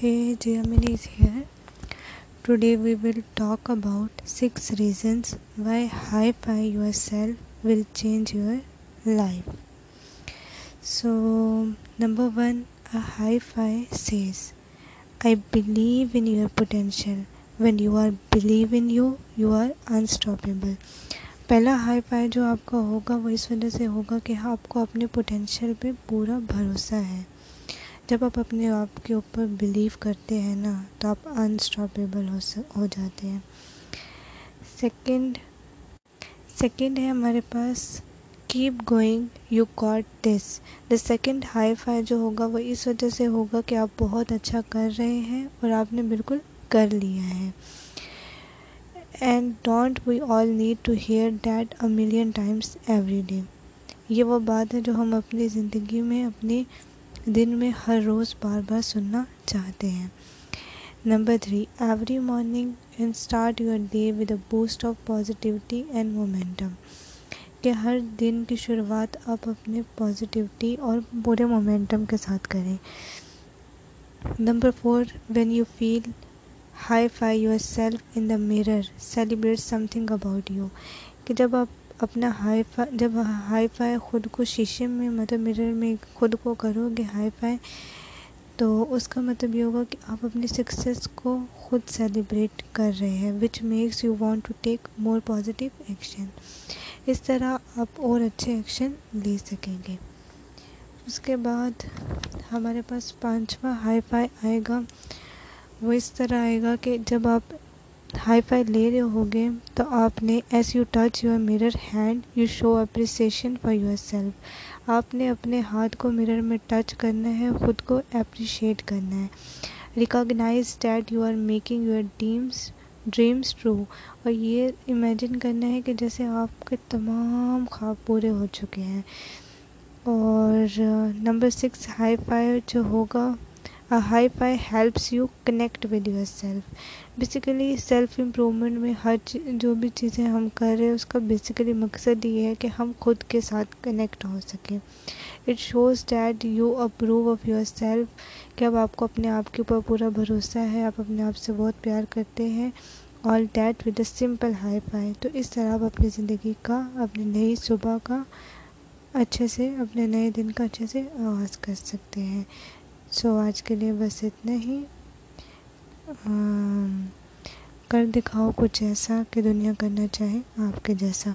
Hey, Germany is here. Today we will talk about 6 reasons why hi-fi yourself will change your life. So, number 1, a hi-fi says, I believe in your potential. When you are believe in you, you are unstoppable. پہلا high five جو آپ کا ہوگا وہ اس وجہ سے ہوگا کہ آپ کو اپنے پوٹینشیل پہ پورا بھروسہ ہے جب آپ اپنے آپ کے اوپر بلیو کرتے ہیں نا، تو آپ انسٹاپیبل ہو ہو جاتے ہیں۔ سیکنڈ سیکنڈ ہے ہمارے پاس keep going you got this the second high five جو ہوگا، وہ اس وجہ سے ہوگا کہ آپ بہت اچھا کر رہے ہیں اور آپ نے بالکل کر لیا ہے۔ And don't we all need to hear that a million times every day یہ وہ بات ہے جو ہم اپنی زندگی میں، اپنی دن میں ہر روز بار بار سننا چاہتے ہیں۔ Number three, every morning and start your day with a boost of positivity and momentum. کہ ہر دن کی شروعات آپ اپنے پازیٹیوٹی اور پورے مومنٹم کے ساتھ کریں۔ Number four when you feel high five yourself in the mirror celebrate something about you کہ جب آپ اپنا ہائی فائی جب ہائی فائی خود کو شیشے میں مطلب مرر میں خود کو کرو گے ہائی فائی، تو اس کا مطلب یہ ہوگا کہ آپ اپنی سکسیز کو خود سیلیبریٹ کر رہے ہیں which makes you want to take more positive action اس طرح آپ اور اچھے ایکشن لے سکیں گے۔ اس کے بعد ہمارے پاس پانچواں ہائی فائی آئے گا۔ وہ اس طرح آئے گا کہ جب آپ ہائی فائی لے رہے ہوگے تو آپ نے as you touch your mirror hand you show appreciation for yourself. آپ نے اپنے ہاتھ کو مرر میں ٹچ کرنا ہے، خود کو اپریشیٹ کرنا ہے۔ Recognise that you are making your dreams dreams true اور یہ امیجن کرنا ہے کہ جیسے آپ کے تمام خواب پورے ہو چکے ہیں۔ اور نمبر سکس ہائی فائی جو ہوگا hi-fi helps you connect with yourself basically self improvement میں ہر جو بھی چیزیں ہم کر رہے ہیں، اس کا بیسیکلی مقصد یہ ہے کہ ہم خود کے ساتھ کنیکٹ ہو سکیں۔ It shows that you approve of yourself کہ اب آپ کو اپنے آپ کے اوپر پورا بھروسہ ہے، آپ اپنے آپ سے بہت پیار کرتے ہیں۔ All that with a simple hi-fi تو اس طرح آپ اپنی زندگی کا، اپنی نئی صبح کا اچھے سے، اپنے نئے دن کا اچھے سے آغاز کر سکتے ہیں۔ سو آج کے لیے بس اتنا ہی۔ کر دکھاؤ کچھ ایسا کہ دنیا کرنا چاہے آپ کے جیسا۔